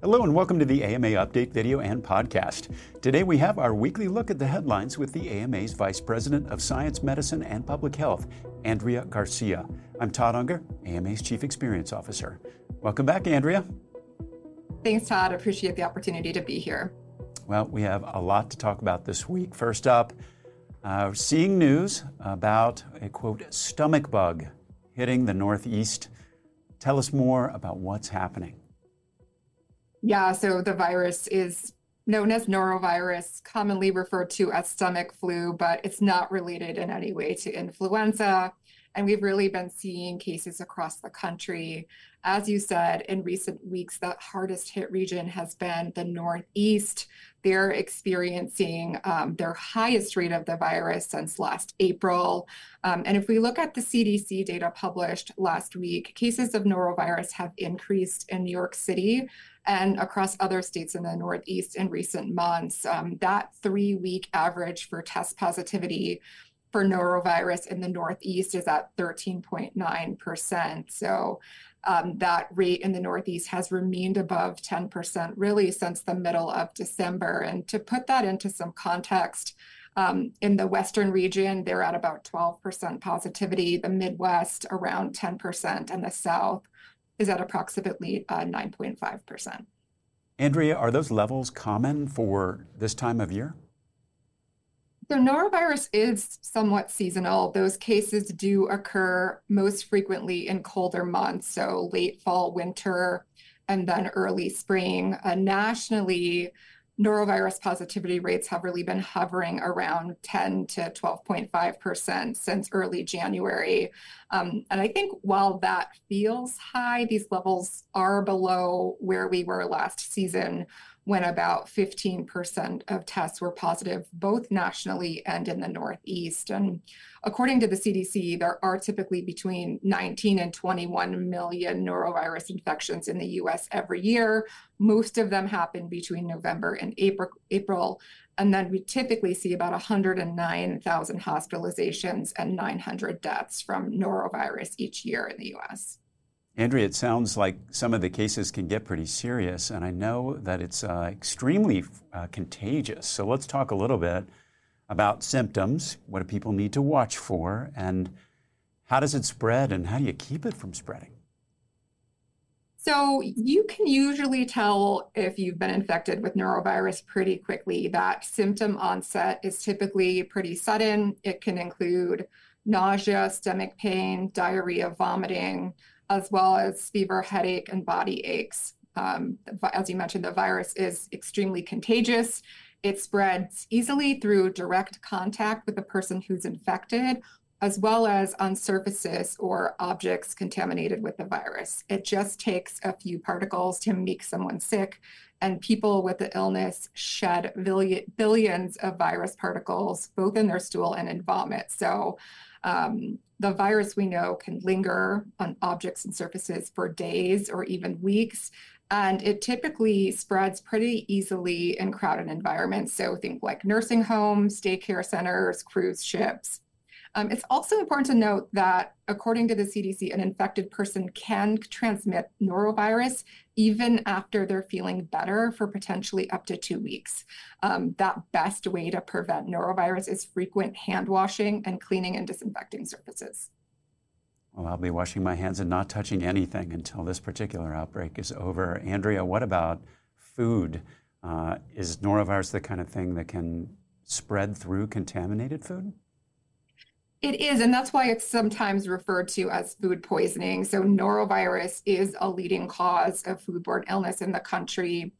Hello and welcome to the AMA Update video and podcast. Today we have our weekly look at the headlines with the AMA's Vice President of Science, Medicine, and Public Health, Andrea Garcia. I'm Todd Unger, AMA's Chief Experience Officer. Welcome back, Andrea. Thanks, Todd. I appreciate the opportunity to be here. Well, we have a lot to talk about this week. First up, uh, seeing news about a quote stomach bug hitting the Northeast. Tell us more about what's happening. Yeah, so the virus is known as norovirus, commonly referred to as stomach flu, but it's not related in any way to influenza. And we've really been seeing cases across the country. As you said, in recent weeks, the hardest hit region has been the Northeast. They're experiencing um, their highest rate of the virus since last April. Um, and if we look at the CDC data published last week, cases of norovirus have increased in New York City and across other states in the Northeast in recent months. Um, that three week average for test positivity for norovirus in the Northeast is at 13.9%. So um, that rate in the Northeast has remained above 10% really since the middle of December. And to put that into some context, um, in the Western region, they're at about 12% positivity, the Midwest around 10%, and the South is at approximately uh, 9.5%. Andrea, are those levels common for this time of year? So, norovirus is somewhat seasonal. Those cases do occur most frequently in colder months, so late fall, winter, and then early spring. Uh, nationally, norovirus positivity rates have really been hovering around 10 to 12.5% since early January. Um, and I think while that feels high, these levels are below where we were last season when about 15% of tests were positive, both nationally and in the Northeast. And according to the CDC, there are typically between 19 and 21 million norovirus infections in the US every year. Most of them happen between November and April. April and then we typically see about 109,000 hospitalizations and 900 deaths from norovirus each year in the US. Andrea, it sounds like some of the cases can get pretty serious, and I know that it's uh, extremely uh, contagious. So let's talk a little bit about symptoms. What do people need to watch for? And how does it spread, and how do you keep it from spreading? So, you can usually tell if you've been infected with norovirus pretty quickly. That symptom onset is typically pretty sudden. It can include nausea, stomach pain, diarrhea, vomiting as well as fever, headache, and body aches. Um, as you mentioned, the virus is extremely contagious. It spreads easily through direct contact with the person who's infected, as well as on surfaces or objects contaminated with the virus. It just takes a few particles to make someone sick, and people with the illness shed billions of virus particles, both in their stool and in vomit. So, um, the virus we know can linger on objects and surfaces for days or even weeks. And it typically spreads pretty easily in crowded environments. So think like nursing homes, daycare centers, cruise ships. Um, it's also important to note that, according to the CDC, an infected person can transmit norovirus even after they're feeling better for potentially up to two weeks. Um, that best way to prevent norovirus is frequent hand washing and cleaning and disinfecting surfaces. Well, I'll be washing my hands and not touching anything until this particular outbreak is over. Andrea, what about food? Uh, is norovirus the kind of thing that can spread through contaminated food? It is, and that's why it's sometimes referred to as food poisoning. So, norovirus is a leading cause of foodborne illness in the country.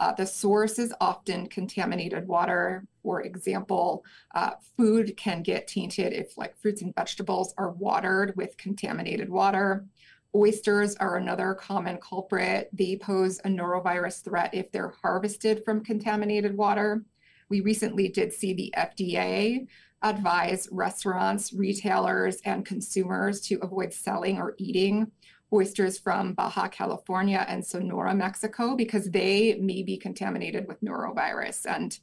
Uh, the source is often contaminated water. For example, uh, food can get tainted if, like, fruits and vegetables are watered with contaminated water. Oysters are another common culprit. They pose a norovirus threat if they're harvested from contaminated water. We recently did see the FDA advise restaurants, retailers, and consumers to avoid selling or eating oysters from Baja California and Sonora, Mexico, because they may be contaminated with norovirus. And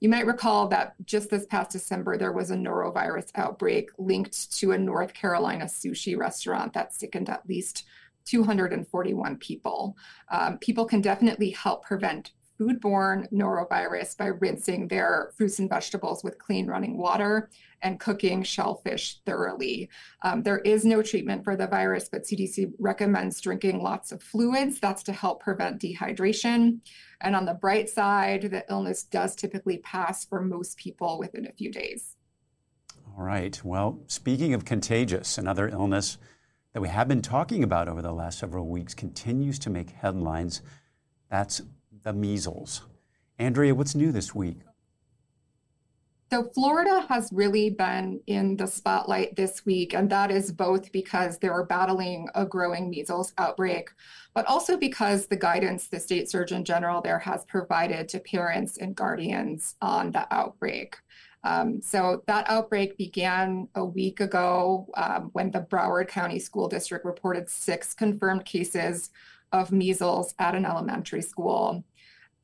you might recall that just this past December, there was a norovirus outbreak linked to a North Carolina sushi restaurant that sickened at least 241 people. Um, people can definitely help prevent foodborne norovirus by rinsing their fruits and vegetables with clean running water and cooking shellfish thoroughly. Um, there is no treatment for the virus, but CDC recommends drinking lots of fluids. That's to help prevent dehydration. And on the bright side, the illness does typically pass for most people within a few days. All right. Well, speaking of contagious, another illness that we have been talking about over the last several weeks continues to make headlines. That's the measles. Andrea, what's new this week? So, Florida has really been in the spotlight this week, and that is both because they are battling a growing measles outbreak, but also because the guidance the state surgeon general there has provided to parents and guardians on the outbreak. Um, so, that outbreak began a week ago um, when the Broward County School District reported six confirmed cases of measles at an elementary school.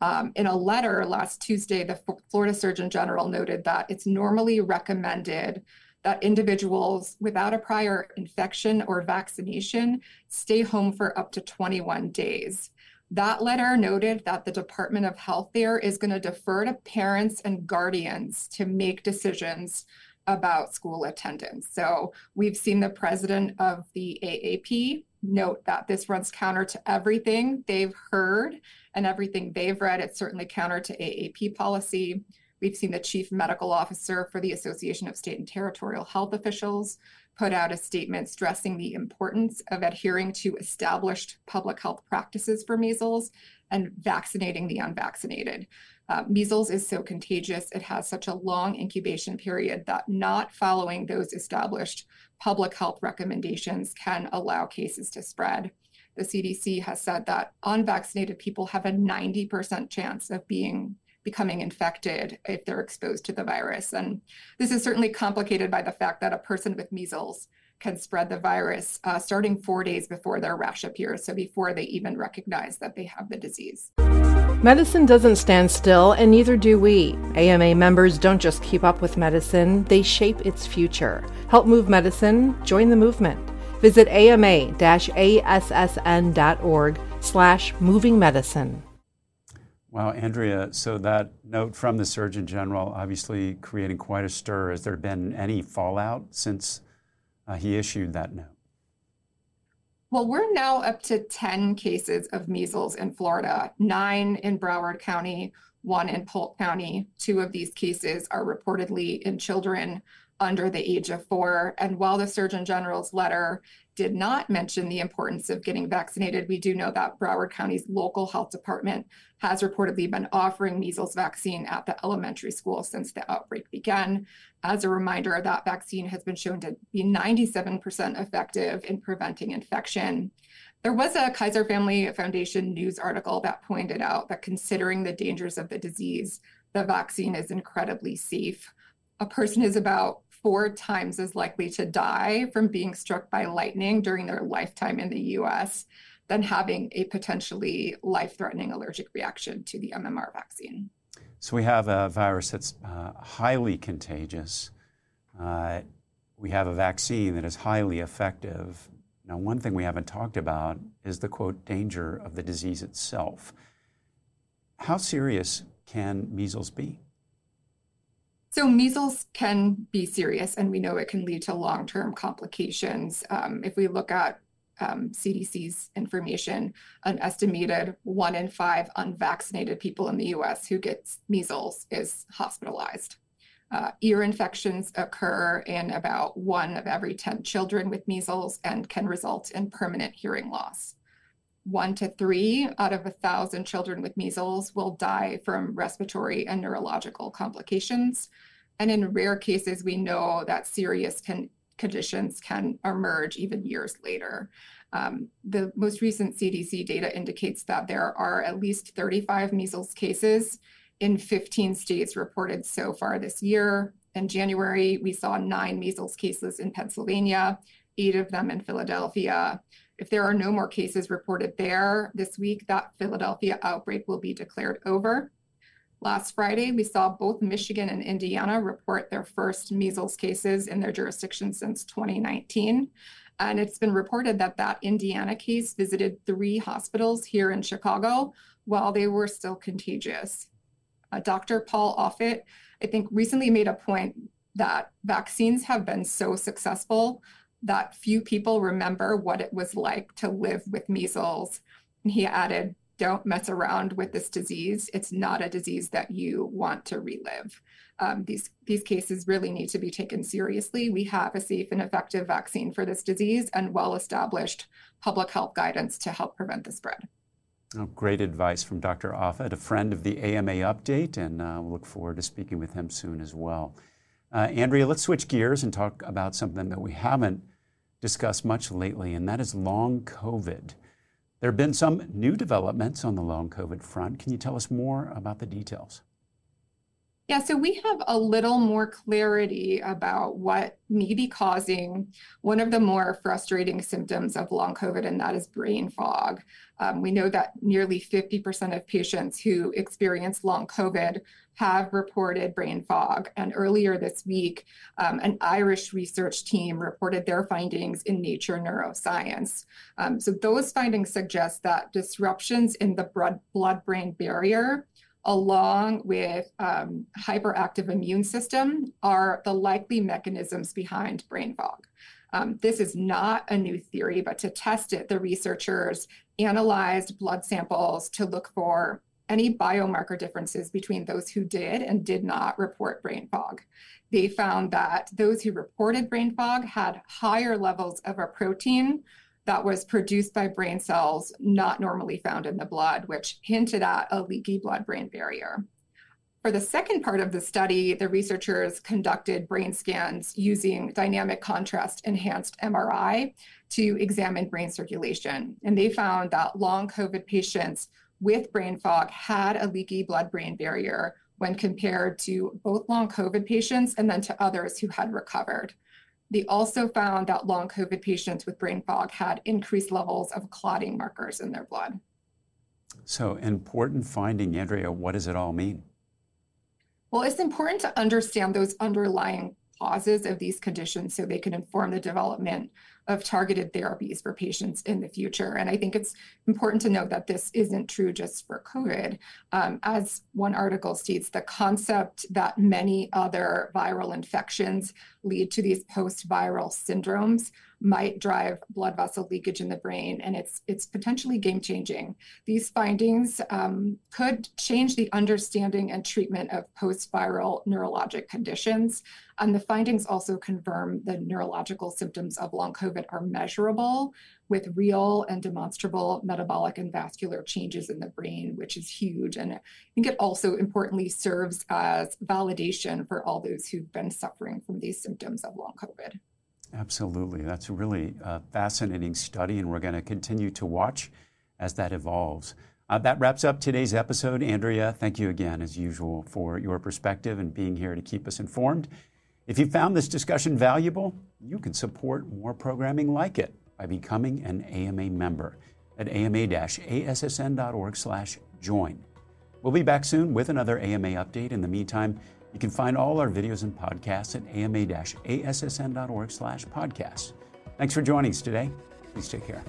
Um, in a letter last Tuesday, the Florida Surgeon General noted that it's normally recommended that individuals without a prior infection or vaccination stay home for up to 21 days. That letter noted that the Department of Health there is going to defer to parents and guardians to make decisions about school attendance. So we've seen the president of the AAP note that this runs counter to everything they've heard and everything they've read. It's certainly counter to AAP policy. We've seen the chief medical officer for the Association of State and Territorial Health Officials put out a statement stressing the importance of adhering to established public health practices for measles and vaccinating the unvaccinated. Uh, measles is so contagious, it has such a long incubation period that not following those established public health recommendations can allow cases to spread. The CDC has said that unvaccinated people have a 90% chance of being becoming infected if they're exposed to the virus. And this is certainly complicated by the fact that a person with measles can spread the virus uh, starting four days before their rash appears, so before they even recognize that they have the disease. Medicine doesn't stand still, and neither do we. AMA members don't just keep up with medicine, they shape its future. Help move medicine, join the movement. Visit ama-assn.org slash moving medicine. Wow, Andrea, so that note from the Surgeon General obviously creating quite a stir. Has there been any fallout since uh, he issued that note? Well, we're now up to 10 cases of measles in Florida, nine in Broward County, one in Polk County. Two of these cases are reportedly in children under the age of four. And while the Surgeon General's letter did not mention the importance of getting vaccinated, we do know that Broward County's local health department has reportedly been offering measles vaccine at the elementary school since the outbreak began. As a reminder, that vaccine has been shown to be 97% effective in preventing infection. There was a Kaiser Family Foundation news article that pointed out that considering the dangers of the disease, the vaccine is incredibly safe. A person is about four times as likely to die from being struck by lightning during their lifetime in the US than having a potentially life threatening allergic reaction to the MMR vaccine. So we have a virus that's uh, highly contagious. Uh, we have a vaccine that is highly effective. Now, one thing we haven't talked about is the quote danger of the disease itself. How serious can measles be? So measles can be serious, and we know it can lead to long-term complications. Um, if we look at um, CDC's information, an estimated one in five unvaccinated people in the US who gets measles is hospitalized. Uh, ear infections occur in about one of every 10 children with measles and can result in permanent hearing loss one to three out of a thousand children with measles will die from respiratory and neurological complications. And in rare cases, we know that serious conditions can emerge even years later. Um, the most recent CDC data indicates that there are at least 35 measles cases in 15 states reported so far this year. In January, we saw nine measles cases in Pennsylvania, eight of them in Philadelphia. If there are no more cases reported there this week, that Philadelphia outbreak will be declared over. Last Friday, we saw both Michigan and Indiana report their first measles cases in their jurisdiction since 2019. And it's been reported that that Indiana case visited three hospitals here in Chicago while they were still contagious. Uh, Dr. Paul Offit, I think, recently made a point that vaccines have been so successful that few people remember what it was like to live with measles. And he added, don't mess around with this disease. It's not a disease that you want to relive. Um, these, these cases really need to be taken seriously. We have a safe and effective vaccine for this disease and well established public health guidance to help prevent the spread. Oh, great advice from Dr. Offit, a friend of the AMA update, and uh, we'll look forward to speaking with him soon as well. Uh, Andrea, let's switch gears and talk about something that we haven't discussed much lately, and that is long COVID. There have been some new developments on the long COVID front. Can you tell us more about the details? Yeah, so we have a little more clarity about what may be causing one of the more frustrating symptoms of long COVID, and that is brain fog. Um, we know that nearly 50% of patients who experience long COVID have reported brain fog. And earlier this week, um, an Irish research team reported their findings in Nature Neuroscience. Um, so those findings suggest that disruptions in the blood brain barrier along with um, hyperactive immune system are the likely mechanisms behind brain fog. Um, this is not a new theory, but to test it, the researchers analyzed blood samples to look for any biomarker differences between those who did and did not report brain fog. They found that those who reported brain fog had higher levels of a protein that was produced by brain cells not normally found in the blood, which hinted at a leaky blood brain barrier. For the second part of the study, the researchers conducted brain scans using dynamic contrast enhanced MRI to examine brain circulation. And they found that long COVID patients with brain fog had a leaky blood brain barrier when compared to both long COVID patients and then to others who had recovered. They also found that long COVID patients with brain fog had increased levels of clotting markers in their blood. So, important finding, Andrea. What does it all mean? Well, it's important to understand those underlying causes of these conditions so they can inform the development of targeted therapies for patients in the future. And I think it's important to note that this isn't true just for COVID. Um, as one article states, the concept that many other viral infections lead to these post viral syndromes might drive blood vessel leakage in the brain, and it's it's potentially game changing. These findings um, could change the understanding and treatment of post viral neurologic conditions. And the findings also confirm the neurological symptoms of long COVID are measurable with real and demonstrable metabolic and vascular changes in the brain, which is huge. And I think it also importantly serves as validation for all those who've been suffering from these symptoms of long COVID. Absolutely. That's a really uh, fascinating study, and we're going to continue to watch as that evolves. Uh, that wraps up today's episode. Andrea, thank you again, as usual, for your perspective and being here to keep us informed. If you found this discussion valuable, you can support more programming like it by becoming an AMA member at ama-assn.org/join. We'll be back soon with another AMA update. In the meantime, you can find all our videos and podcasts at ama-assn.org/podcasts. Thanks for joining us today. Please take care.